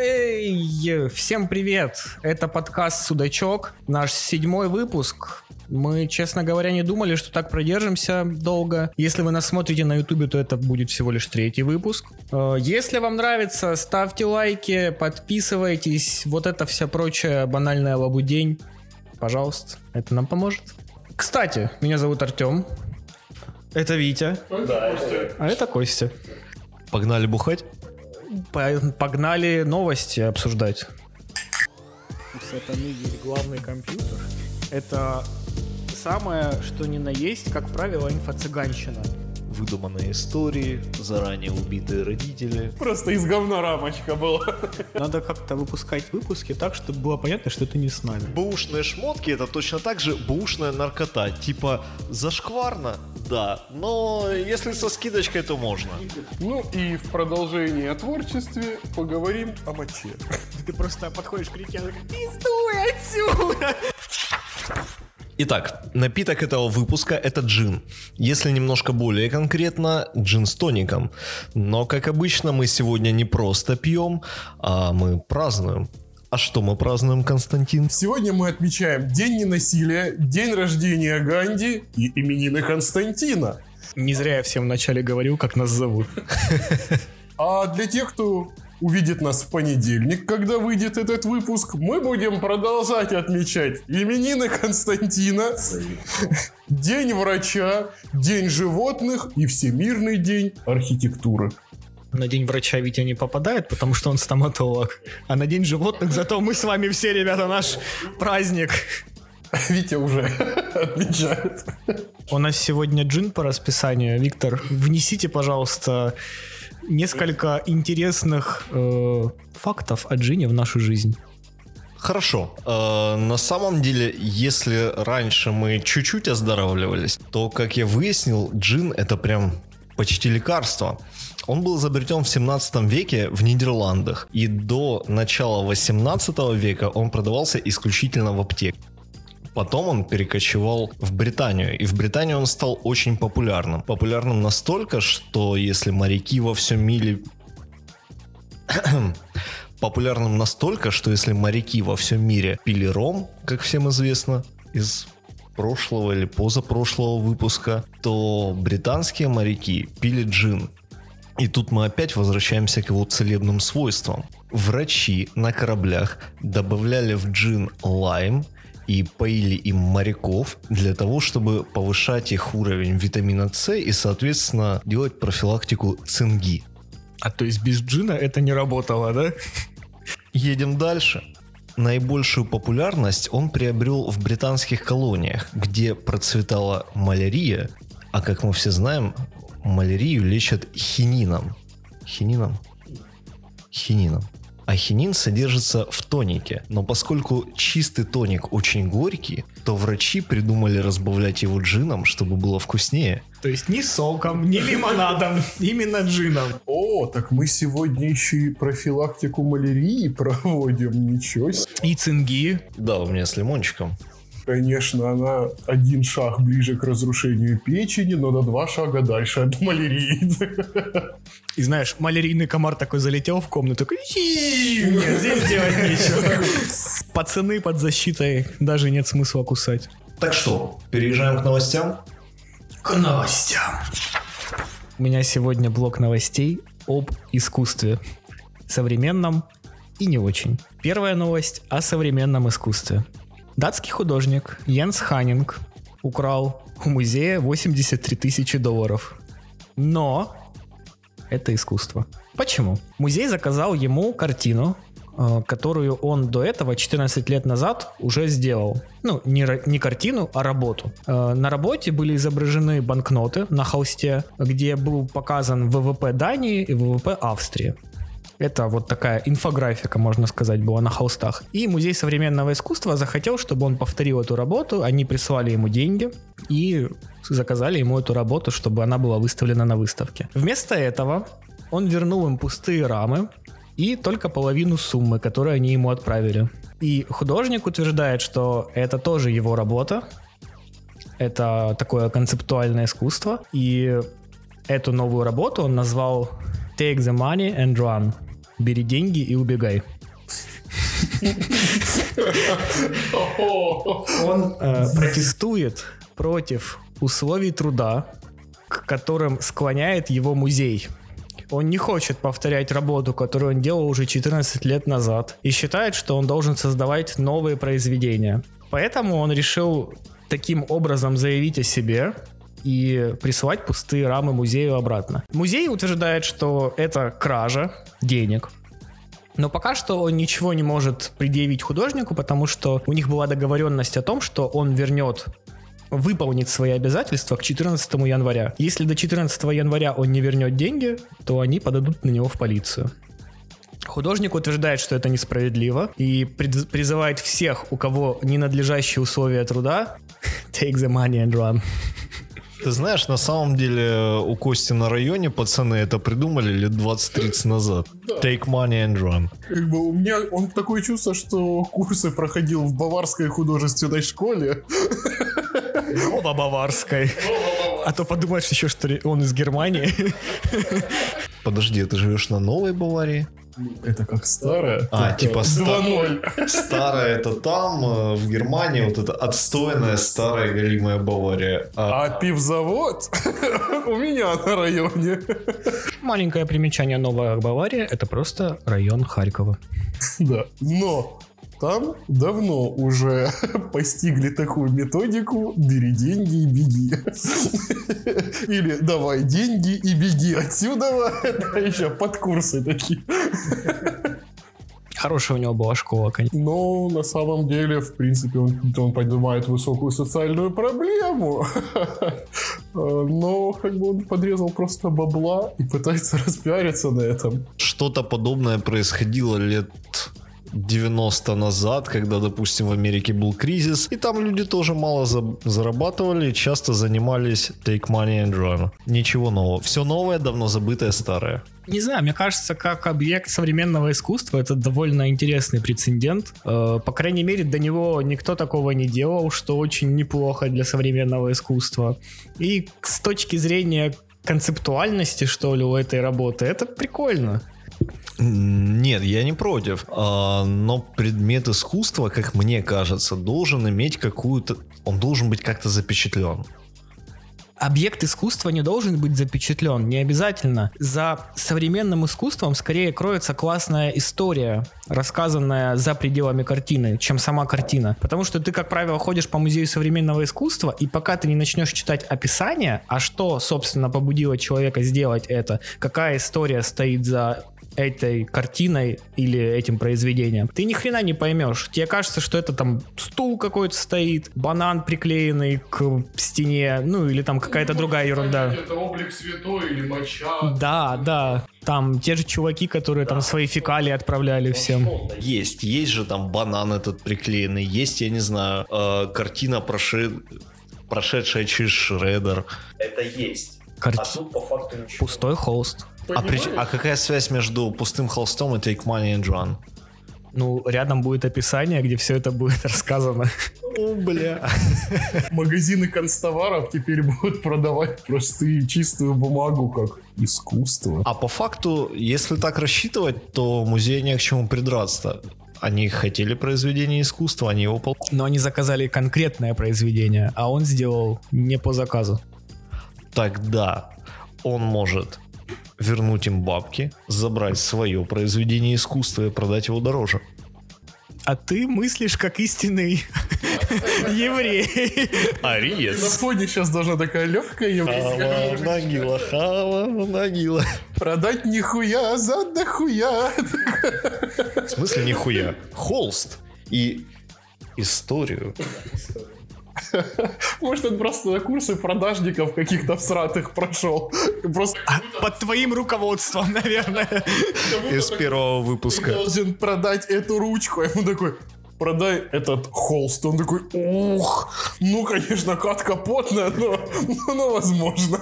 Эй, всем привет! Это подкаст «Судачок», наш седьмой выпуск. Мы, честно говоря, не думали, что так продержимся долго. Если вы нас смотрите на ютубе, то это будет всего лишь третий выпуск. Э, если вам нравится, ставьте лайки, подписывайтесь. Вот это вся прочая банальная лабудень. Пожалуйста, это нам поможет. Кстати, меня зовут Артем. Это Витя. Да, А это Костя. Погнали бухать? По- Погнали новости обсуждать. У сатаны есть главный компьютер. Это самое, что ни на есть, как правило, инфо-цыганщина. Выдуманные истории, заранее убитые родители. Просто из говна рамочка была. Надо как-то выпускать выпуски так, чтобы было понятно, что это не с нами. Бэушные шмотки это точно так же бэушная наркота. Типа зашкварно, да, но если со скидочкой, то можно. Ну и в продолжении о творчестве поговорим о моче. Ты просто подходишь к реке, пиздуй отсюда! Итак, напиток этого выпуска это джин. Если немножко более конкретно, джин с тоником. Но, как обычно, мы сегодня не просто пьем, а мы празднуем. А что мы празднуем, Константин? Сегодня мы отмечаем День ненасилия, День рождения Ганди и именины Константина. Не зря я всем вначале говорил, как нас зовут. А для тех, кто увидит нас в понедельник, когда выйдет этот выпуск, мы будем продолжать отмечать именины Константина, День врача, День животных и Всемирный день архитектуры. На день врача Витя не попадает, потому что он стоматолог. А на день животных зато мы с вами все, ребята, наш праздник. Витя уже отмечает. У нас сегодня джин по расписанию. Виктор, внесите, пожалуйста, несколько интересных э, фактов о джине в нашу жизнь. Хорошо. Э, на самом деле, если раньше мы чуть-чуть оздоравливались, то, как я выяснил, джин это прям почти лекарство. Он был изобретен в 17 веке в Нидерландах, и до начала 18 века он продавался исключительно в аптеках. Потом он перекочевал в Британию, и в Британии он стал очень популярным. Популярным настолько, что если моряки во всем мире... популярным настолько, что если моряки во всем мире пили ром, как всем известно, из прошлого или позапрошлого выпуска, то британские моряки пили джин. И тут мы опять возвращаемся к его целебным свойствам. Врачи на кораблях добавляли в джин лайм и поили им моряков для того, чтобы повышать их уровень витамина С и, соответственно, делать профилактику цинги. А то есть без джина это не работало, да? Едем дальше. Наибольшую популярность он приобрел в британских колониях, где процветала малярия, а как мы все знаем, малярию лечат хинином. Хинином? Хинином. А хинин содержится в тонике, но поскольку чистый тоник очень горький, то врачи придумали разбавлять его джином, чтобы было вкуснее. То есть ни соком, ни лимонадом, именно джином. О, так мы сегодня еще и профилактику малярии проводим, ничего себе. И цинги. Да, у меня с лимончиком. Конечно, она один шаг ближе к разрушению печени, но на два шага дальше от малярии. И знаешь, малярийный комар такой залетел в комнату, такой, «И-и-и, нет, здесь делать нечего. Пацаны под защитой, даже нет смысла кусать. Так что, переезжаем к новостям? К новостям. У меня сегодня блок новостей об искусстве. Современном и не очень. Первая новость о современном искусстве. Датский художник Йенс Ханнинг украл у музея 83 тысячи долларов. Но это искусство. Почему? Музей заказал ему картину, э, которую он до этого 14 лет назад уже сделал. Ну, не, не картину, а работу. Э, На работе были изображены банкноты на холсте, где был показан ВВП Дании и ВВП Австрии. Это вот такая инфографика, можно сказать, была на холстах. И Музей современного искусства захотел, чтобы он повторил эту работу. Они прислали ему деньги и заказали ему эту работу, чтобы она была выставлена на выставке. Вместо этого он вернул им пустые рамы и только половину суммы, которую они ему отправили. И художник утверждает, что это тоже его работа. Это такое концептуальное искусство. И эту новую работу он назвал Take the Money and Run. бери деньги и убегай. Он э, протестует против условий труда, к которым склоняет его музей. Он не хочет повторять работу, которую он делал уже 14 лет назад, и считает, что он должен создавать новые произведения. Поэтому он решил таким образом заявить о себе и присылать пустые рамы музею обратно. Музей утверждает, что это кража денег, но пока что он ничего не может предъявить художнику, потому что у них была договоренность о том, что он вернет выполнит свои обязательства к 14 января. Если до 14 января он не вернет деньги, то они подадут на него в полицию. Художник утверждает, что это несправедливо и призывает всех, у кого ненадлежащие условия труда, take the money and run. Ты знаешь, на самом деле у Кости на районе пацаны это придумали лет 20-30 назад. Take money and run. Как бы у меня он такое чувство, что курсы проходил в Баварской художественной школе. Оба Баварской. А то подумаешь еще, что он из Германии. Подожди, ты живешь на Новой Баварии? Это как старая? А, типа 2-0. Старая это там, э, в Германии, вот это отстойная старая галимая Бавария. А, а пивзавод у меня на районе. Маленькое примечание Новая Бавария — это просто район Харькова. Да, но там давно уже постигли такую методику «бери деньги и беги». Или «давай деньги и беги отсюда». Это еще подкурсы такие. Хорошая у него была школа, конечно. Но на самом деле, в принципе, он, он поднимает высокую социальную проблему. Но как бы он подрезал просто бабла и пытается распиариться на этом. Что-то подобное происходило лет 90 назад, когда, допустим, в Америке был кризис, и там люди тоже мало за зарабатывали, часто занимались take money and run. Ничего нового. Все новое, давно забытое, старое. Не знаю, мне кажется, как объект современного искусства это довольно интересный прецедент. Э, по крайней мере, до него никто такого не делал, что очень неплохо для современного искусства. И с точки зрения концептуальности, что ли, у этой работы, это прикольно. Нет, я не против. А, но предмет искусства, как мне кажется, должен иметь какую-то... Он должен быть как-то запечатлен объект искусства не должен быть запечатлен, не обязательно. За современным искусством скорее кроется классная история, рассказанная за пределами картины, чем сама картина. Потому что ты, как правило, ходишь по музею современного искусства, и пока ты не начнешь читать описание, а что, собственно, побудило человека сделать это, какая история стоит за этой картиной или этим произведением, ты ни хрена не поймешь. Тебе кажется, что это там стул какой-то стоит, банан приклеенный к стене, ну или там какая-то ну, другая ерунда. Это облик святой или моча. Да, да. Там те же чуваки, которые да. там свои фекалии отправляли всем. Есть, есть же там банан этот приклеенный, есть, я не знаю, э, картина прошед... прошедшая через Шредер. Это есть. Карти... А тут по факту ничего. Пустой холст. А, при... а какая связь между пустым холстом и Take Money and Run? Ну, рядом будет описание, где все это будет рассказано. О, бля. Магазины констоваров теперь будут продавать простые чистую бумагу как искусство. А по факту, если так рассчитывать, то музей не к чему придраться. Они хотели произведение искусства, они его Но они заказали конкретное произведение, а он сделал не по заказу. Тогда он может вернуть им бабки, забрать свое произведение искусства и продать его дороже. А ты мыслишь как истинный еврей. Ариец. На фоне сейчас должна такая легкая еврейская. Хава, нагила, хава, нагила. Продать нихуя за дохуя. В смысле нихуя? Холст и историю Может, он просто на курсы продажников каких-то всратых прошел. Просто... А, под твоим руководством, наверное. Из первого выпуска. должен продать эту ручку. Ему такой, продай этот холст. Он такой, ух, ну, конечно, кат капотная, но, но возможно.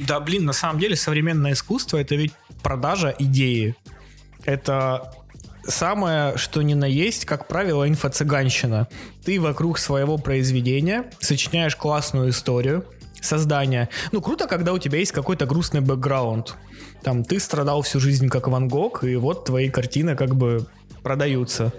Да, блин, на самом деле современное искусство это ведь продажа идеи. Это самое, что ни на есть, как правило, инфо-цыганщина. Ты вокруг своего произведения сочиняешь классную историю, создания. Ну, круто, когда у тебя есть какой-то грустный бэкграунд. Там ты страдал всю жизнь как Ван Гог, и вот твои картины как бы продаются.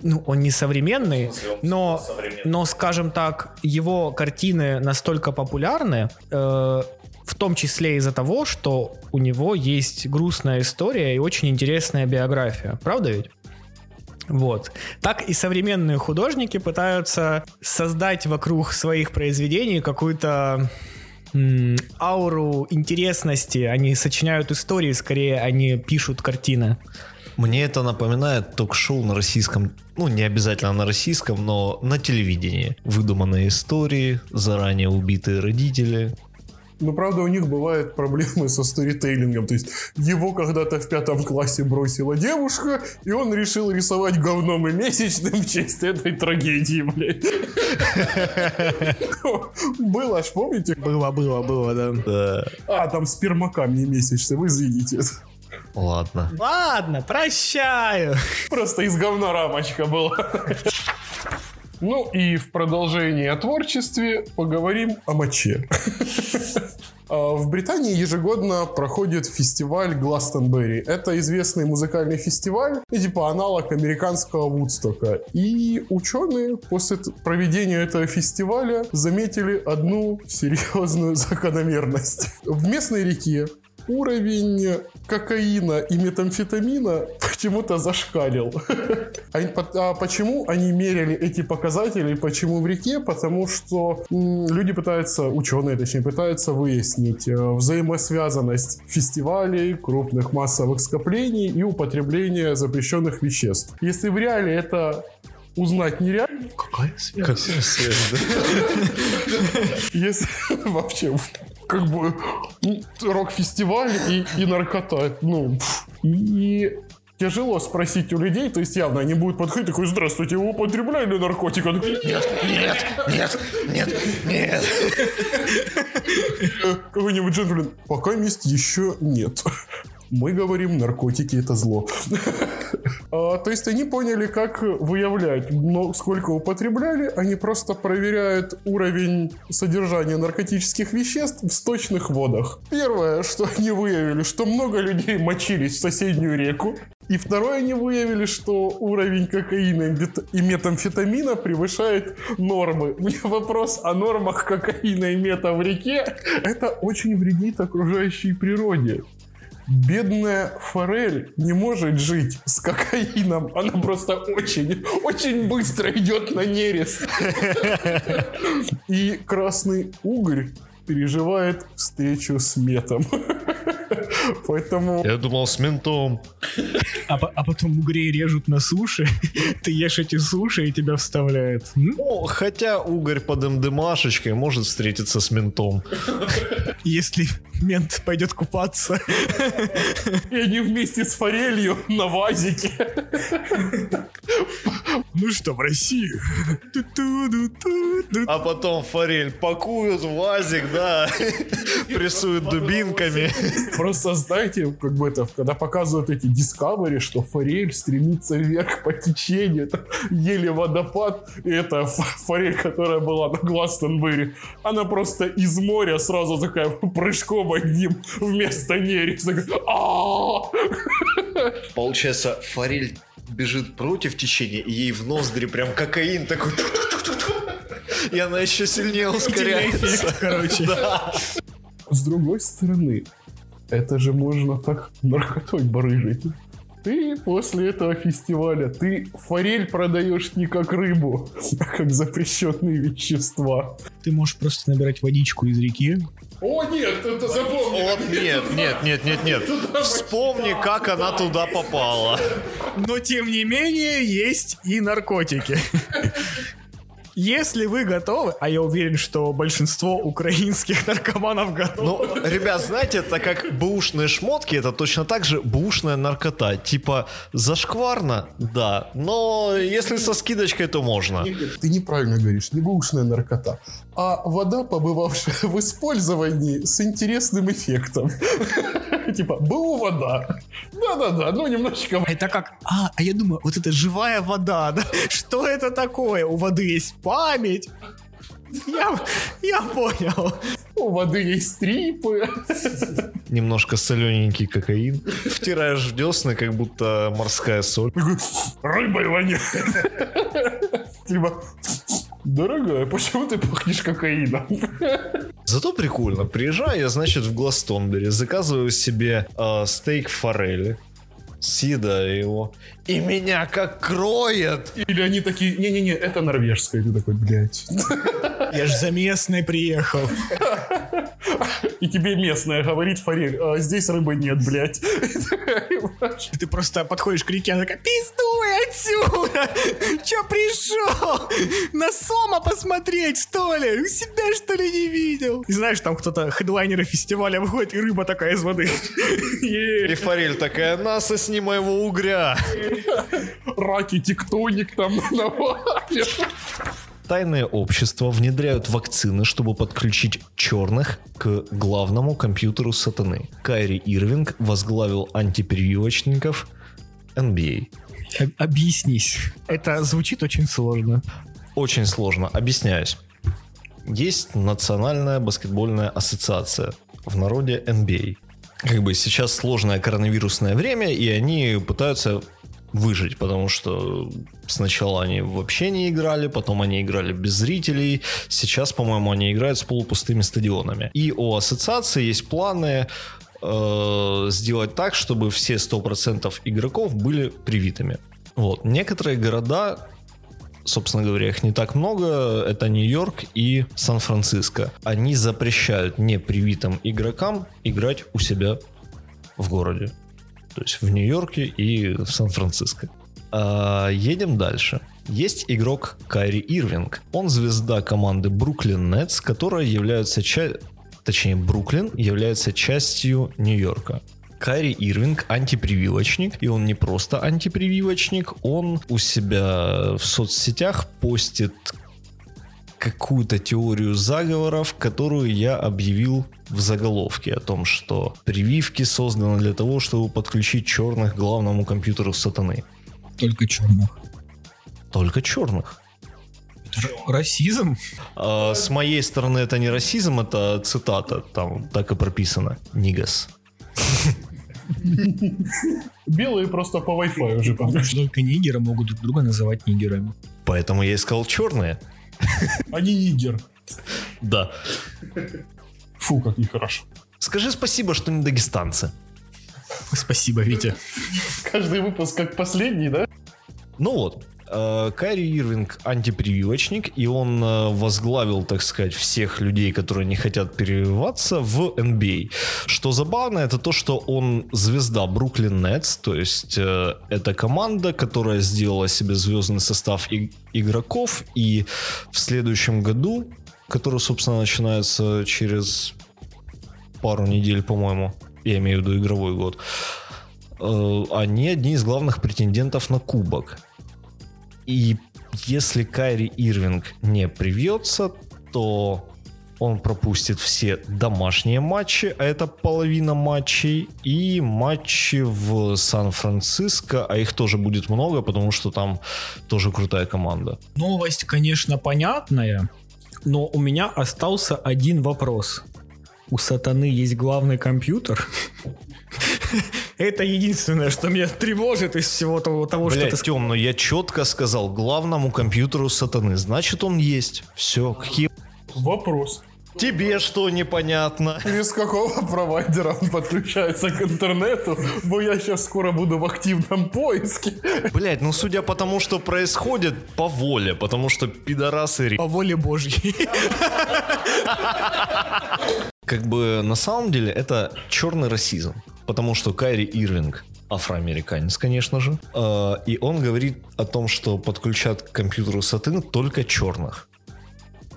Ну, он не современный, но, но, скажем так, его картины настолько популярны, э, в том числе из-за того, что у него есть грустная история и очень интересная биография. Правда ведь? Вот. Так и современные художники пытаются создать вокруг своих произведений какую-то ауру интересности. Они сочиняют истории, скорее они пишут картины. Мне это напоминает ток-шоу на российском, ну не обязательно на российском, но на телевидении. Выдуманные истории, заранее убитые родители, Но правда у них бывают проблемы со сторитейлингом. То есть его когда-то в пятом классе бросила девушка, и он решил рисовать говном и месячным в честь этой трагедии, блядь. Было аж, помните? Было, было, было, да. Да, А, там спермакам не месячным, извините. ладно. Ладно, прощаю. Просто из говна рамочка была. Ну и в продолжении о творчестве поговорим о моче. А, В Британии ежегодно проходит фестиваль Гластонберри. Это известный музыкальный фестиваль, и типа аналог американского Вудстока. И ученые после проведения этого фестиваля заметили одну серьезную закономерность. В местной реке уровень кокаина и метамфетамина почему-то зашкалил. А почему они меряли эти показатели, почему в реке? Потому что люди пытаются, ученые точнее, пытаются выяснить э, взаимосвязанность фестивалей, крупных массовых скоплений и употребления запрещенных веществ. Если в реале это узнать нереально, Какая связь? Какая связь, да? если вообще как бы рок-фестиваль и, и наркота, ну, и тяжело спросить у людей, то есть явно они будут подходить, такой, здравствуйте, вы употребляли наркотик? Он такой, нет, Нет, нет, нет, нет. Какой-нибудь джентльмен, пока мест еще нет. Мы говорим, наркотики это зло. А, То есть они поняли, как выявлять, но сколько употребляли, они просто проверяют уровень содержания наркотических веществ в сточных водах. Первое, что они выявили, что много людей мочились в соседнюю реку. И второе, они выявили, что уровень кокаина и мет- и метамфетамина превышает нормы. Мне вопрос о нормах кокаина и мета в реке. Это очень вредит окружающей природе. Бедная форель не может жить с кокаином. Она просто очень, очень быстро идет на нерест. И красный угорь переживает встречу с метом. Поэтому Я думал с ментом. А, а потом угрей режут на суше, ты ешь эти суши и тебя вставляют. Ну, хотя угорь под МДМашечкой может встретиться с ментом. Если мент пойдет купаться. и они вместе с форелью на вазике. Ну что, в? Ту-ту-ду-ту-ду. А потом форель пакуют в вазик, да, прессуют дубинками. Просто знаете, как бы это, когда показывают эти Discovery, что форель стремится вверх по течению, это еле водопад, и это форель, которая была на Гластонберри, она просто из моря сразу такая прыжком одним вместо «А-а-а!» Получается, форель бежит против течения, и ей в ноздри прям кокаин такой. И она еще сильнее ускоряется. Короче. С другой стороны, это же можно так наркотой барыжить. Ты после этого фестиваля, ты форель продаешь не как рыбу, а как запрещенные вещества. Ты можешь просто набирать водичку из реки. О, нет, это запомни. Вот нет, нет, нет, нет, нет. Вспомни, как она туда попала. Но тем не менее есть и наркотики. Если вы готовы, а я уверен, что большинство украинских наркоманов готовы. Ну, ребят, знаете, это как бэушные шмотки, это точно так же бэушная наркота. Типа, зашкварно, да, но если со скидочкой, то можно. Ты неправильно говоришь, не бушная наркота, а вода, побывавшая в использовании с интересным эффектом. Типа, БУ вода. Да-да-да, ну немножечко Это как... А, а я думаю, вот это живая вода, да? Что это такое? У воды есть память. Я, я понял. У воды есть стрипы. Немножко солененький кокаин. Втираешь в десны, как будто морская соль. Рыбой воняет. Типа, дорогая, почему ты пахнешь кокаином? Зато прикольно. Приезжаю я, значит, в Гластонбери, заказываю себе э, стейк форели, съедаю его, и меня как кроет. Или они такие, не-не-не, это норвежское. И ты такой, блядь. Я ж за местной приехал. И тебе местная говорит, форель, а здесь рыбы нет, блядь. Ты просто подходишь к реке, она такая, пиздуй отсюда! Че пришел? На Сома посмотреть, что ли? У себя, что ли, не видел? И знаешь, там кто-то, хедлайнеры фестиваля выходит, и рыба такая из воды. И форель такая, насосни моего угря. Раки, тектоник там навалишь. Тайные общества внедряют вакцины, чтобы подключить черных к главному компьютеру сатаны. Кайри Ирвинг возглавил антипрививочников NBA. Об- Объяснись. Это звучит очень сложно. Очень сложно, объясняюсь. Есть Национальная баскетбольная ассоциация, в народе NBA. Как бы сейчас сложное коронавирусное время, и они пытаются выжить, потому что сначала они вообще не играли, потом они играли без зрителей, сейчас, по-моему, они играют с полупустыми стадионами. И у ассоциации есть планы э, сделать так, чтобы все 100% игроков были привитыми. Вот. Некоторые города собственно говоря, их не так много, это Нью-Йорк и Сан-Франциско. Они запрещают непривитым игрокам играть у себя в городе. То есть в Нью-Йорке и в Сан-Франциско. А, едем дальше. Есть игрок Кайри Ирвинг. Он звезда команды Бруклин Нетс, которая является частью точнее Бруклин является частью Нью-Йорка. Кайри Ирвинг антипрививочник, и он не просто антипрививочник, он у себя в соцсетях постит какую-то теорию заговоров, которую я объявил в заголовке о том, что прививки созданы для того, чтобы подключить черных к главному компьютеру сатаны. Только черных. Только черных. Это же расизм. А, с моей стороны это не расизм, это цитата, там так и прописано. Нигас. Белые просто по Wi-Fi уже. Только нигеры могут друг друга называть нигерами. Поэтому я искал черные. Они нигер. Да. Фу, как нехорошо. Скажи спасибо, что не дагестанцы. Спасибо, Витя. Каждый выпуск как последний, да? Ну вот, Кайри Ирвинг антипрививочник, и он э, возглавил, так сказать, всех людей, которые не хотят прививаться в NBA. Что забавно, это то, что он звезда Бруклин Нетс, то есть э, это команда, которая сделала себе звездный состав игроков, и в следующем году, который, собственно, начинается через пару недель, по-моему, я имею в виду игровой год, э, они одни из главных претендентов на кубок. И если Кайри Ирвинг не привьется, то он пропустит все домашние матчи, а это половина матчей, и матчи в Сан-Франциско, а их тоже будет много, потому что там тоже крутая команда. Новость, конечно, понятная, но у меня остался один вопрос. У сатаны есть главный компьютер? Это единственное, что меня тревожит из всего того, того что Блять, ты сказал. Тем, но я четко сказал, главному компьютеру сатаны, значит он есть. Все, какие... Вопрос. Тебе что непонятно? Через какого провайдера он подключается к интернету? Бо я сейчас скоро буду в активном поиске. Блять, ну судя по тому, что происходит, по воле, потому что пидорасы По воле Божьей. Как бы на самом деле это черный расизм, потому что Кайри Ирвинг афроамериканец, конечно же, э, и он говорит о том, что подключат к компьютеру сатын только черных.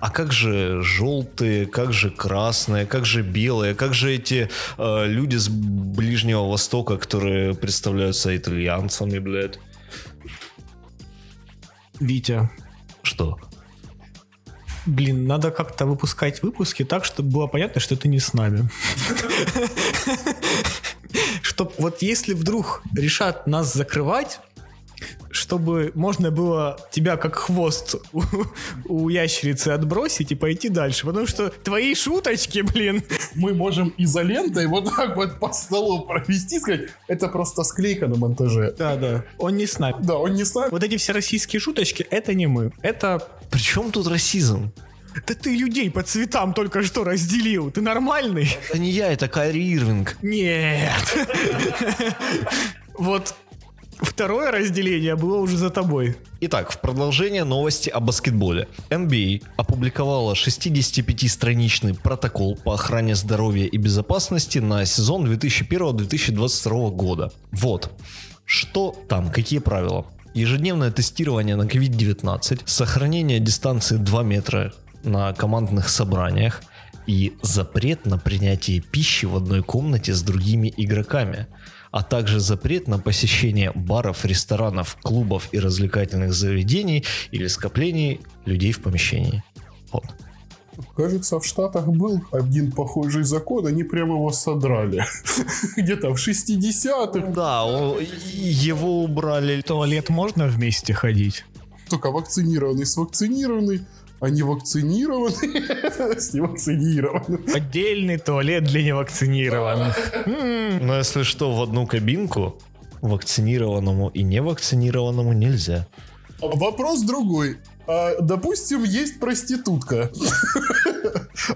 А как же желтые, как же красные, как же белые, как же эти э, люди с Ближнего Востока, которые представляются итальянцами, блядь? Витя, Что? блин, надо как-то выпускать выпуски так, чтобы было понятно, что ты не с нами. Чтоб вот если вдруг решат нас закрывать, чтобы чтобы можно было тебя как хвост у, у ящерицы отбросить и пойти дальше. Потому что твои шуточки, блин, Мы можем изолентой вот так вот по столу провести, сказать, это просто склейка на монтаже. да, да, он не с нами. Да, он не знает. Вот эти все российские шуточки, это не мы. Это... Причем тут расизм? Да ты людей по цветам только что разделил. Ты нормальный? Это не я, это Кайри Ирвинг. Нет. Вот второе разделение было уже за тобой. Итак, в продолжение новости о баскетболе. NBA опубликовала 65-страничный протокол по охране здоровья и безопасности на сезон 2001-2022 года. Вот. Что там, какие правила? Ежедневное тестирование на COVID-19, сохранение дистанции 2 метра на командных собраниях и запрет на принятие пищи в одной комнате с другими игроками, а также запрет на посещение баров, ресторанов, клубов и развлекательных заведений или скоплений людей в помещении. Вот. Кажется, в Штатах был один похожий закон, они прямо его содрали. Где-то в 60-х. Да, его убрали. В туалет можно вместе ходить? Только вакцинированный с вакцинированный, а не вакцинированный с невакцинированным. Отдельный туалет для невакцинированных. Но если что, в одну кабинку вакцинированному и невакцинированному нельзя. Вопрос другой. А, допустим, есть проститутка.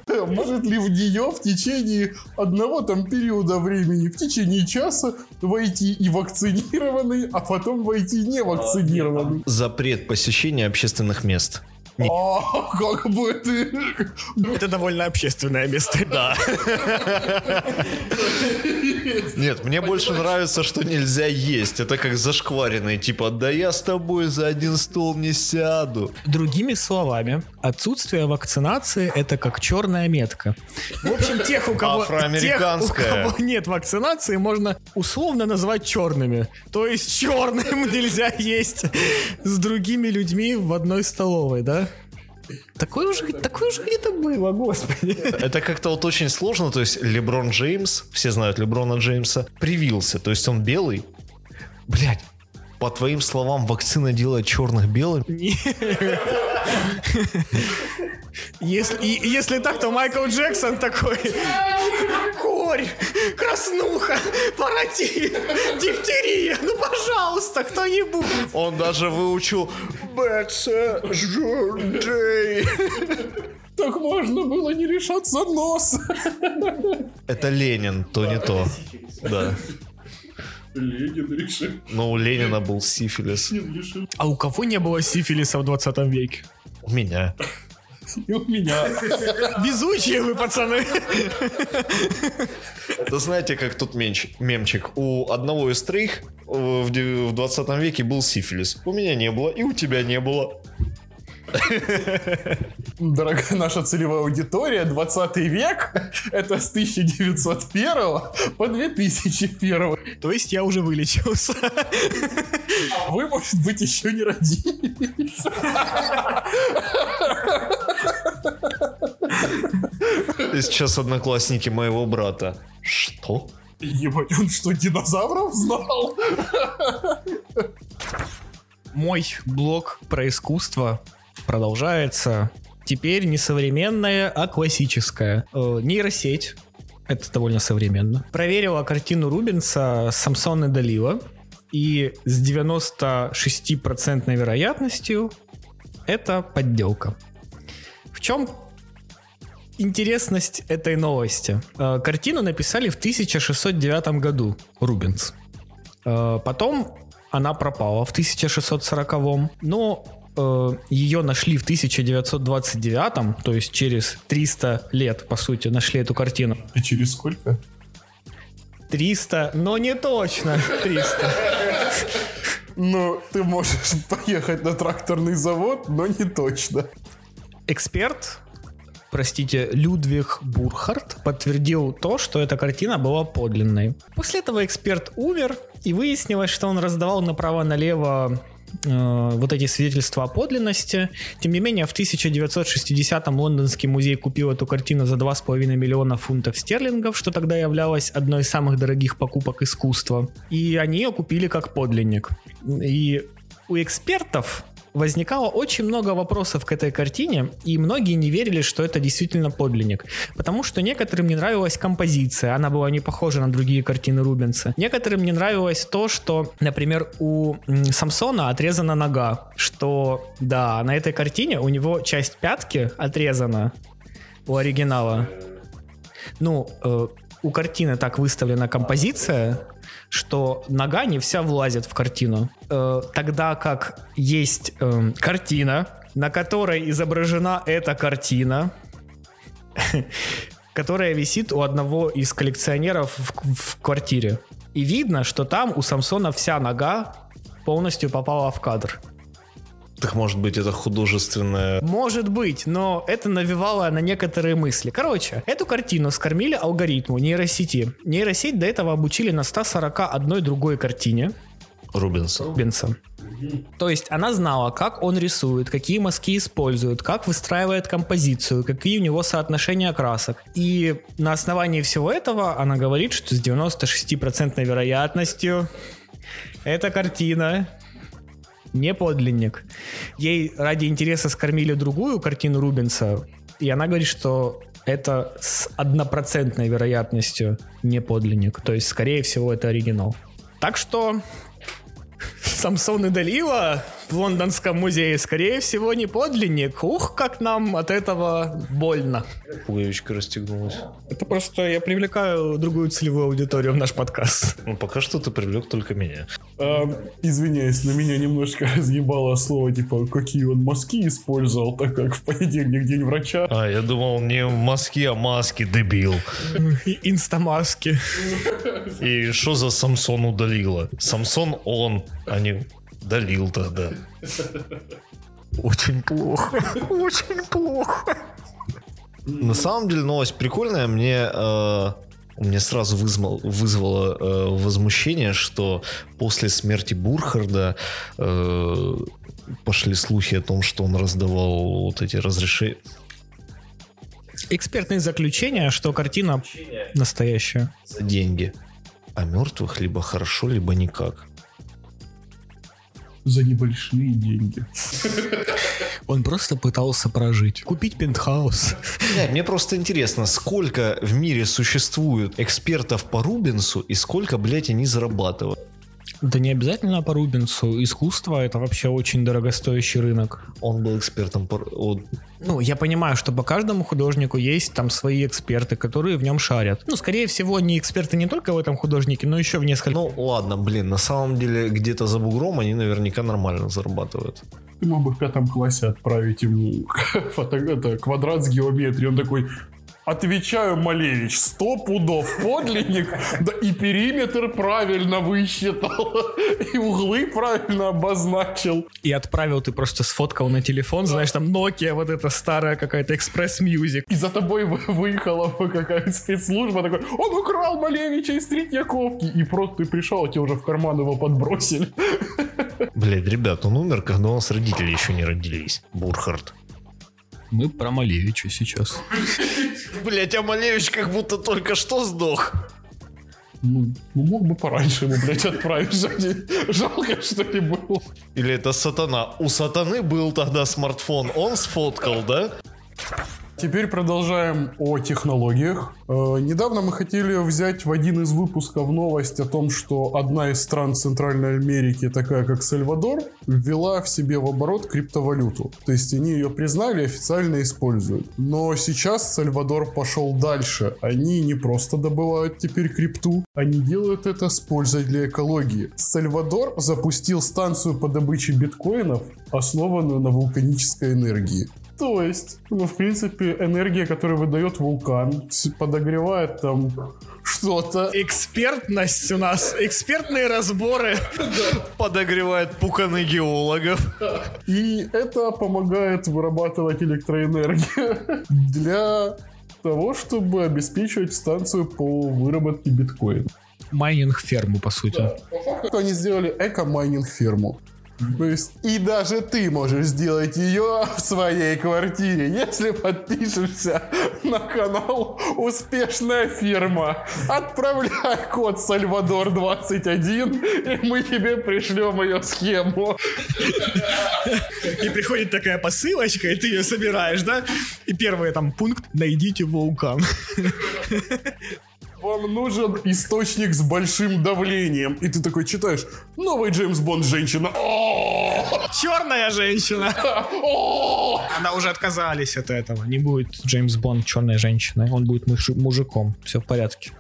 Может ли в нее в течение одного там периода времени, в течение часа войти и вакцинированный, а потом войти невакцинированный? Запрет посещения общественных мест. А, как бы ты... Это довольно общественное место. Да. Нет, мне больше нравится, что нельзя есть. Это как зашкваренный, типа, да я с тобой за один стол не сяду. Другими словами, отсутствие вакцинации это как черная метка. В общем, тех, у кого, Афроамериканская. тех, у кого нет вакцинации, можно условно назвать черными. То есть черным нельзя есть с другими людьми в одной столовой, да? Такое уже, такое уже где-то было, господи. Это как-то вот очень сложно. То есть Леброн Джеймс, все знают Леброна Джеймса, привился. То есть он белый. Блять, по твоим словам, вакцина делает черных белыми? Не. Если, и- если так, то Майкл Джексон такой Корь, краснуха, паротит, дифтерия Ну, пожалуйста, кто-нибудь Он даже выучил Бэтса Джей. Так можно было не решаться нос. Это Ленин, то не то. Да. Ленин решил. Но у Ленина был сифилис. А у кого не было сифилиса в 20 веке? У меня. И у меня. Везучие вы, пацаны Это знаете, как тут мемчик. У одного из троих в 20 веке был сифилис. У меня не было, и у тебя не было. Дорогая наша целевая аудитория, 20 век, это с 1901 по 2001. То есть я уже вылечился А вы, может быть, еще не родились. Сейчас одноклассники моего брата. Что? Ебать, он что, динозавров знал? Мой блог про искусство продолжается. Теперь не современная, а классическая. Э, нейросеть. Это довольно современно. Проверила картину Рубенса и Далила. И с 96% вероятностью это подделка. В чем интересность этой новости? Э, Картину написали в 1609 году Рубенс. Э, Потом она пропала в 1640-м, но ее нашли в 1929-м, то есть через 300 лет, по сути, нашли эту картину. И через сколько? 300, но не точно 300. Ну, ты можешь поехать на тракторный завод, но не точно. Эксперт, простите, Людвиг Бурхард подтвердил то, что эта картина была подлинной. После этого эксперт умер, и выяснилось, что он раздавал направо-налево э, вот эти свидетельства о подлинности. Тем не менее, в 1960-м Лондонский музей купил эту картину за 2,5 миллиона фунтов стерлингов, что тогда являлось одной из самых дорогих покупок искусства. И они ее купили как подлинник. И у экспертов возникало очень много вопросов к этой картине, и многие не верили, что это действительно подлинник. Потому что некоторым не нравилась композиция, она была не похожа на другие картины Рубенса. Некоторым не нравилось то, что, например, у Самсона отрезана нога, что, да, на этой картине у него часть пятки отрезана у оригинала. Ну, э, у картины так выставлена композиция, что нога не вся влазит в картину. Э, тогда как есть э, картина, на которой изображена эта картина, которая висит у одного из коллекционеров в, в квартире. И видно, что там у Самсона вся нога полностью попала в кадр. Так может быть это художественное... Может быть, но это навевало на некоторые мысли. Короче, эту картину скормили алгоритму нейросети. Нейросеть до этого обучили на 141 другой картине. Рубинса. Рубинса. То есть она знала, как он рисует, какие мазки использует, как выстраивает композицию, какие у него соотношения красок. И на основании всего этого она говорит, что с 96% вероятностью эта картина не подлинник. Ей ради интереса скормили другую картину Рубенса, и она говорит, что это с однопроцентной вероятностью не подлинник. То есть, скорее всего, это оригинал. Так что Самсон и Далила в Лондонском музее, скорее всего, не подлинник. Ух, как нам от этого больно. Пуговичка расстегнулась. Это просто я привлекаю другую целевую аудиторию в наш подкаст. Ну, пока что ты привлек только меня. А, извиняюсь, на меня немножко разъебало слово, типа, какие он мазки использовал, так как в понедельник день врача. А, я думал, не мазки, а маски, дебил. Инстамаски. И что за Самсон удалила? Самсон он, а не долил тогда. Очень плохо. Очень плохо. На самом деле новость прикольная. Мне э, мне сразу вызвал, вызвало э, возмущение, что после смерти Бурхарда э, пошли слухи о том, что он раздавал вот эти разрешения. Экспертные заключения, что картина настоящая. За деньги. А мертвых либо хорошо, либо никак за небольшие деньги. Он просто пытался прожить. Купить пентхаус. Нет, мне просто интересно, сколько в мире существует экспертов по Рубинсу и сколько, блядь, они зарабатывают? Да не обязательно по Рубинсу. Искусство это вообще очень дорогостоящий рынок. Он был экспертом по... Ну, я понимаю, что по каждому художнику есть там свои эксперты, которые в нем шарят. Ну, скорее всего, не эксперты не только в этом художнике, но еще в нескольких. Ну, ладно, блин, на самом деле где-то за бугром они наверняка нормально зарабатывают. Ты мог бы в пятом классе отправить ему фото, это, квадрат с геометрией. Он такой, Отвечаю, Малевич, сто пудов подлинник, да и периметр правильно высчитал, и углы правильно обозначил. И отправил ты просто сфоткал на телефон, знаешь, там Nokia, вот эта старая какая-то Express Music. И за тобой выехала какая-то спецслужба, такой, он украл Малевича из Третьяковки. И просто ты пришел, а тебе уже в карман его подбросили. Блядь, ребят, он умер, когда у нас родители еще не родились. Бурхард. Мы про Малевича сейчас. Блять, а Малевич как будто только что сдох. Ну, ну мог бы пораньше ему, блядь, отправить. Жалко, что не был. Или это сатана. У сатаны был тогда смартфон, он сфоткал, да? Теперь продолжаем о технологиях. Э, недавно мы хотели взять в один из выпусков новость о том, что одна из стран Центральной Америки, такая как Сальвадор, ввела в себе в оборот криптовалюту. То есть они ее признали и официально используют. Но сейчас Сальвадор пошел дальше. Они не просто добывают теперь крипту, они делают это с пользой для экологии. Сальвадор запустил станцию по добыче биткоинов, основанную на вулканической энергии. То есть, ну, в принципе, энергия, которую выдает вулкан, подогревает там что-то. Экспертность у нас, экспертные разборы. Подогревает пуканы геологов. И это помогает вырабатывать электроэнергию для того, чтобы обеспечивать станцию по выработке биткоина. Майнинг-ферму, по сути. Да. По факту они сделали эко-майнинг-ферму. И даже ты можешь сделать ее в своей квартире, если подпишешься на канал Успешная фирма. Отправляй код Сальвадор 21, и мы тебе пришлем ее схему. И приходит такая посылочка, и ты ее собираешь, да? И первый там пункт «Найдите вулкан». Вам нужен источник с большим давлением. И ты такой читаешь, новый Джеймс Бонд женщина. Черная женщина. Она уже отказались от этого. Не будет Джеймс Бонд черной женщиной. Он будет муж- мужиком. Все в порядке.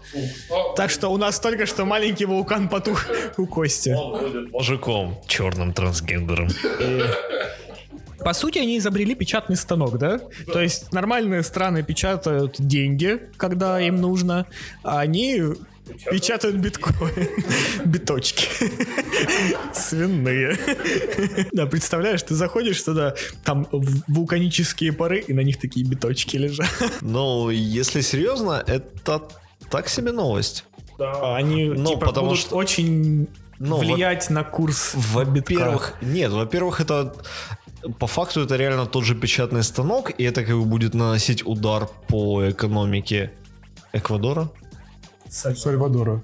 Так что у нас только что маленький вулкан потух у Кости. Мужиком, черным трансгендером. По сути, они изобрели печатный станок, да? То есть нормальные страны печатают деньги, когда им нужно, а они печатают биткоин. Биточки. Свиные. Да, представляешь, ты заходишь туда, там вулканические пары, и на них такие биточки лежат. Но если серьезно, это так себе новость. Да, они Ну, типа потому будут что- очень Ну, влиять на курс битка. Во-первых, нет, во-первых, это по факту это реально тот же печатный станок, и это как бы будет наносить удар по экономике Эквадора. Сальвадора.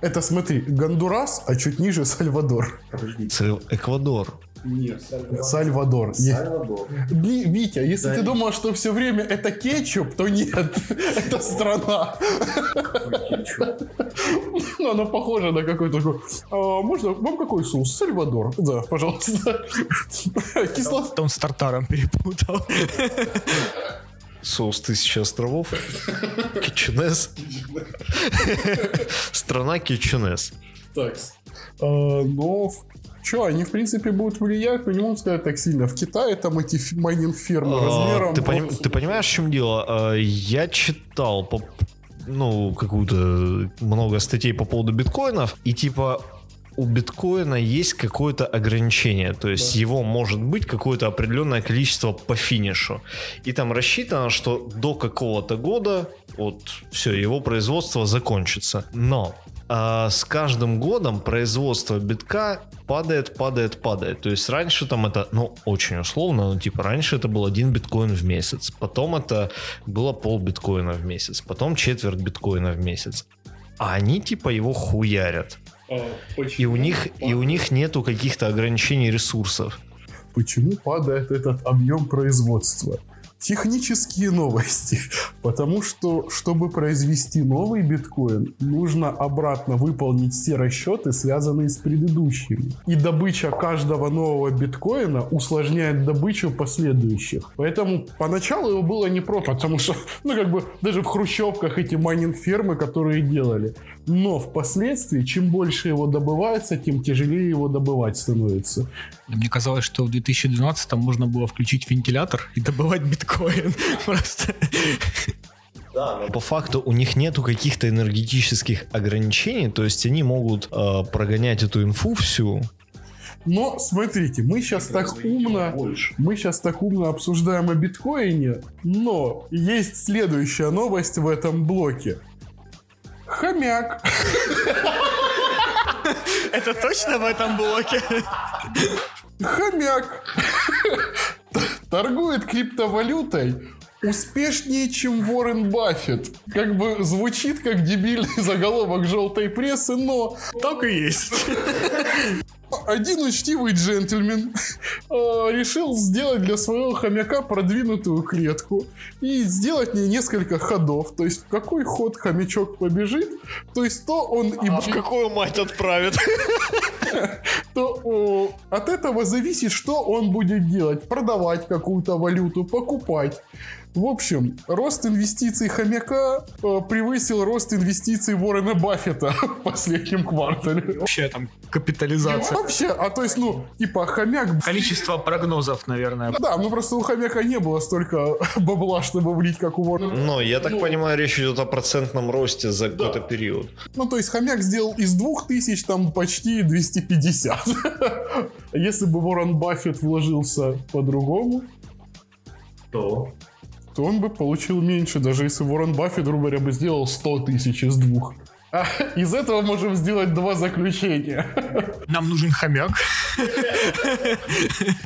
Это смотри, Гондурас, а чуть ниже Сальвадор. Сальв- Эквадор. Сальвадор. Ни- Витя, если ты думал, что все время это кетчуп, то нет, это страна. Ну, она похожа на какой-то такой. «А, можно, вам какой соус? Сальвадор. Да, пожалуйста. Кисло... Он с тартаром перепутал. Соус Тысячи островов. Кичунес. Страна Кичунес. А, Но Че, они в принципе будут влиять, но не могу сказать так сильно. В Китае там эти майнинг-фермы размером... А, Ты, поним- ты понимаешь, в чем дело? А, Я читал по ну, какую-то много статей по поводу биткоинов, и типа у биткоина есть какое-то ограничение, то есть его может быть какое-то определенное количество по финишу. И там рассчитано, что до какого-то года вот все, его производство закончится. Но а, с каждым годом производство битка падает, падает, падает. То есть раньше там это, ну, очень условно, ну, типа раньше это был один биткоин в месяц, потом это было пол биткоина в месяц, потом четверть биткоина в месяц. А они типа его хуярят. И у них, и у них нету каких-то ограничений ресурсов. Почему падает этот объем производства? Технические новости. Потому что, чтобы произвести новый биткоин, нужно обратно выполнить все расчеты, связанные с предыдущими. И добыча каждого нового биткоина усложняет добычу последующих. Поэтому поначалу его было не просто, потому что, ну, как бы, даже в хрущевках эти майнинг-фермы, которые делали. Но впоследствии, чем больше его добывается, тем тяжелее его добывать становится. Мне казалось, что в 2012 можно было включить вентилятор и добывать биткоин. Просто. Но по факту у них нету каких-то энергетических ограничений, то есть они могут э, прогонять эту инфу всю. Но смотрите, мы сейчас так умно, мы сейчас так умно обсуждаем о биткоине, но есть следующая новость в этом блоке. Хомяк. Это точно в этом блоке? Хомяк. Торгует криптовалютой успешнее, чем Уоррен Баффет. Как бы звучит как дебильный заголовок желтой прессы, но Так и есть. один учтивый джентльмен э, решил сделать для своего хомяка продвинутую клетку и сделать в ней несколько ходов. То есть в какой ход хомячок побежит, то есть то он и А в какую мать отправит? То от этого зависит, что он будет делать. Продавать какую-то валюту, покупать. В общем, рост инвестиций хомяка э, превысил рост инвестиций Уоррена Баффета в последнем квартале. Вообще там капитализация. Вообще, а то есть, ну, типа, хомяк... Количество прогнозов, наверное. Да, ну просто у хомяка не было столько бабла, чтобы влить, как у Уоррена. Ну, я так понимаю, речь идет о процентном росте за какой-то период. Ну, то есть хомяк сделал из 2000 там почти 250. Если бы Уоррен Баффет вложился по-другому, То? То он бы получил меньше, даже если Уоррен Баффет, грубо говоря, бы сделал 100 тысяч из двух. А из этого можем сделать два заключения. Нам нужен хомяк.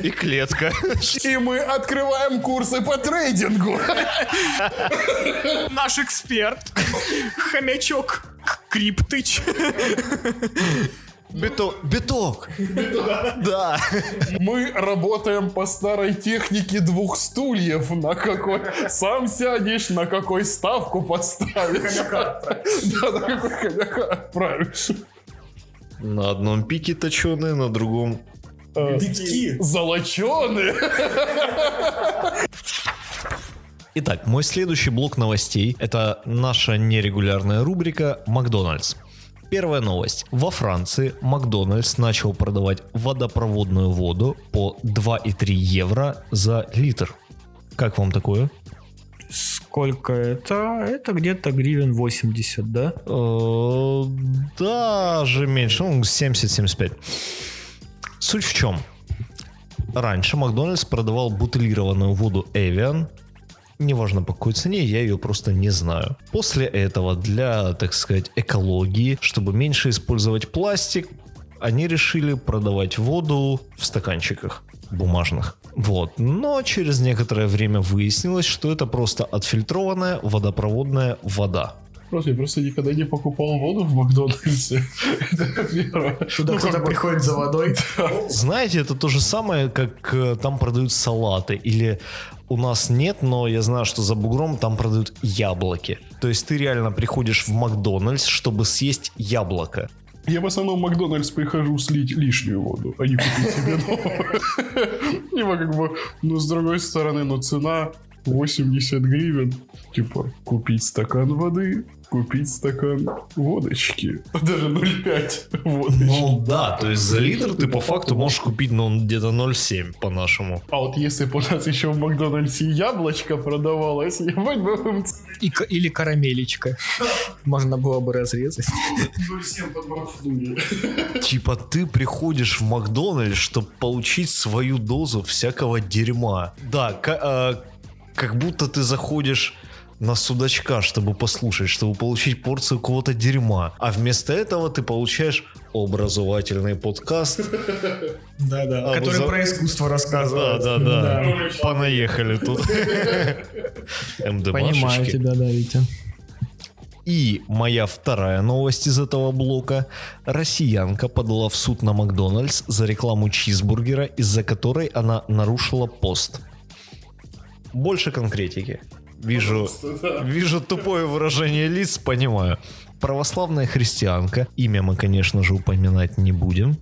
И клетка. И мы открываем курсы по трейдингу. Наш эксперт. Хомячок Криптыч. Биток. Биток. Да. Мы работаем по старой технике двух стульев. На какой сам сядешь, на какой ставку поставишь. Да, на какой хомяка отправишь. На одном пике точеные, на другом Битки. Золоченые. Итак, мой следующий блок новостей – это наша нерегулярная рубрика «Макдональдс». Первая новость. Во Франции Макдональдс начал продавать водопроводную воду по 2,3 евро за литр. Как вам такое? Сколько это? Это где-то гривен 80, да? Э, Даже меньше, ну 70-75. Суть в чем? Раньше Макдональдс продавал бутылированную воду Evian неважно по какой цене, я ее просто не знаю. После этого для, так сказать, экологии, чтобы меньше использовать пластик, они решили продавать воду в стаканчиках бумажных. Вот. Но через некоторое время выяснилось, что это просто отфильтрованная водопроводная вода. Просто я просто никогда не покупал воду в Макдональдсе. Это первое. Туда Ну, кто-то приходит за водой. Знаете, это то же самое, как э, там продают салаты. Или у нас нет, но я знаю, что за бугром там продают яблоки. То есть ты реально приходишь в Макдональдс, чтобы съесть яблоко. Я в основном в Макдональдс прихожу слить лишнюю воду, а не купить себе новую. Типа как бы, ну с другой стороны, ну цена 80 гривен. Типа купить стакан воды, купить стакан водочки. Даже 0,5 водочки. Ну да, то есть за литр ты по факту можешь купить, ну, где-то 0,7 по-нашему. А вот если бы у нас еще в Макдональдсе яблочко продавалось, ебать бы И или карамелечка. Можно было бы разрезать. 0,7 подмахнули. Типа ты приходишь в Макдональдс, чтобы получить свою дозу всякого дерьма. Да, а, как будто ты заходишь на судачка, чтобы послушать, чтобы получить порцию какого-то дерьма. А вместо этого ты получаешь образовательный подкаст. Да-да. А, Который за- про искусство рассказывает. да, да. Понаехали тут. Понимаю тебя, да, Витя. И моя вторая новость из этого блока. Россиянка подала в суд на Макдональдс за рекламу чизбургера, из-за которой она нарушила пост. Больше конкретики. Вижу, вижу тупое выражение лиц, понимаю. Православная христианка, имя мы, конечно же, упоминать не будем,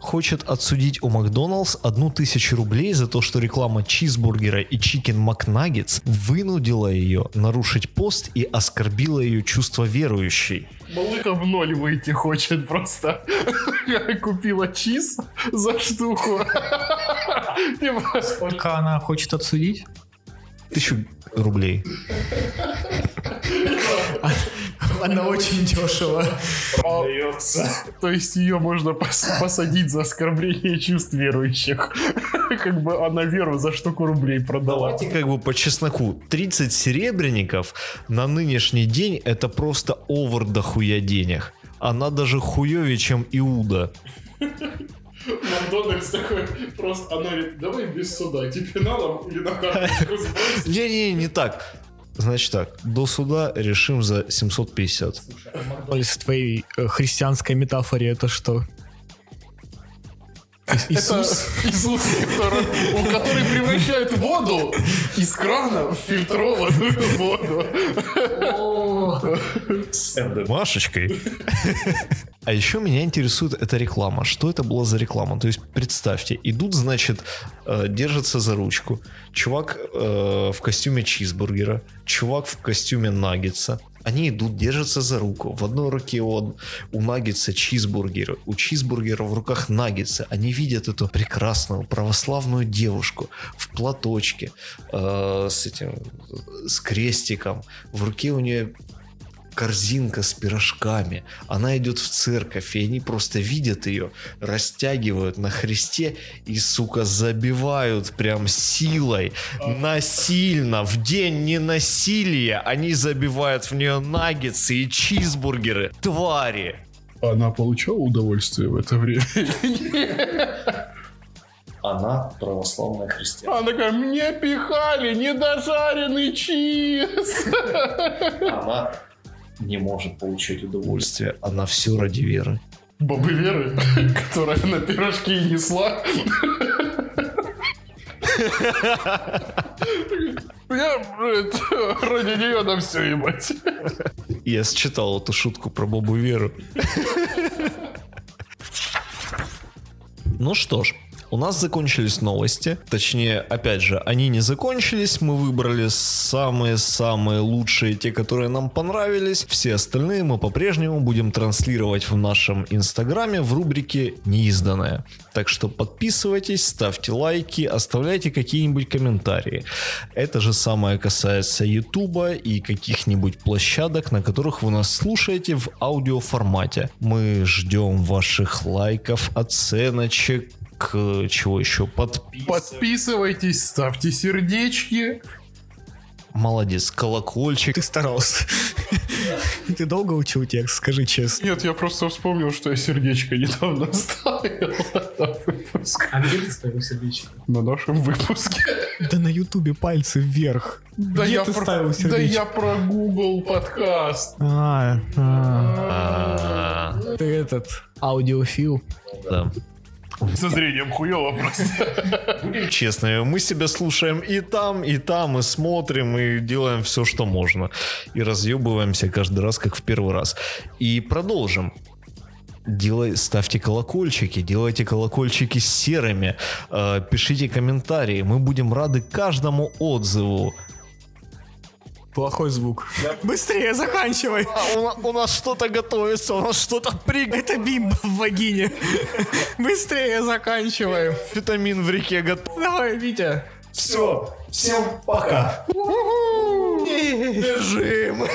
хочет отсудить у Макдоналдс одну тысячу рублей за то, что реклама чизбургера и чикен макнаггетс вынудила ее нарушить пост и оскорбила ее чувство верующей. Малыха в ноль выйти хочет просто. Купила чиз за штуку. Сколько она хочет отсудить? Тысячу рублей. Она очень дешево. То есть ее можно пос- посадить за оскорбление чувств верующих. Как бы она веру за штуку рублей продала. Давайте как бы по чесноку. 30 серебряников на нынешний день это просто овер дохуя денег. Она даже хуевее, чем Иуда. Макдональдс такой просто, она говорит, давай без суда, тебе надо или на карточку сбросить? Не-не, не так. Значит так, до суда решим за 750. Макдональдс в твоей э, христианской метафоре это что? Это Иисус? Иисус, который, у- который превращает воду из крана в фильтрованную воду. С Машечкой. А еще меня интересует эта реклама. Что это была за реклама? То есть представьте, идут, значит, э, держатся за ручку. Чувак э, в костюме чизбургера, чувак в костюме наггетса. Они идут, держатся за руку. В одной руке он, у наггетса чизбургер, у чизбургера в руках наггетса. Они видят эту прекрасную православную девушку в платочке э, с этим, с крестиком. В руке у нее корзинка с пирожками. Она идет в церковь, и они просто видят ее, растягивают на христе и, сука, забивают прям силой, насильно, в день ненасилия они забивают в нее наггетсы и чизбургеры. Твари! Она получала удовольствие в это время? Она православная христианка. Она такая, мне пихали недожаренный чиз. Она не может получить удовольствие. Она все ради веры. Бабы Веры, которая на пирожки несла. Я это, ради нее на все ебать. Я считал эту шутку про бабу Веру. Ну что ж, у нас закончились новости. Точнее, опять же, они не закончились. Мы выбрали самые-самые лучшие, те, которые нам понравились. Все остальные мы по-прежнему будем транслировать в нашем инстаграме в рубрике «Неизданное». Так что подписывайтесь, ставьте лайки, оставляйте какие-нибудь комментарии. Это же самое касается ютуба и каких-нибудь площадок, на которых вы нас слушаете в аудиоформате. Мы ждем ваших лайков, оценочек, к чего еще? Подпис... Подписывайтесь, ставьте сердечки. Молодец, колокольчик. Ты старался. Ты долго учил текст, скажи честно. Нет, я просто вспомнил, что я сердечко недавно ставил на выпуск. А где ты ставил сердечко? На нашем выпуске. Да на ютубе пальцы вверх. Да Где я ты про- ставил Да сердечко? я про Google подкаст. А, а, А, ты этот аудиофил. да. Со зрением хуево просто. Честными, мы себя слушаем и там, и там, и смотрим, и делаем все, что можно. И разъебываемся каждый раз, как в первый раз. И продолжим. Делай, ставьте колокольчики, делайте колокольчики серыми, э, пишите комментарии. Мы будем рады каждому отзыву. Плохой звук. Быстрее заканчивай. А, у, у нас что-то готовится, у нас что-то при... Это бимба в вагине. Быстрее заканчиваем. Витамин в реке готов. Давай, Витя. Все, всем пока. Бежим.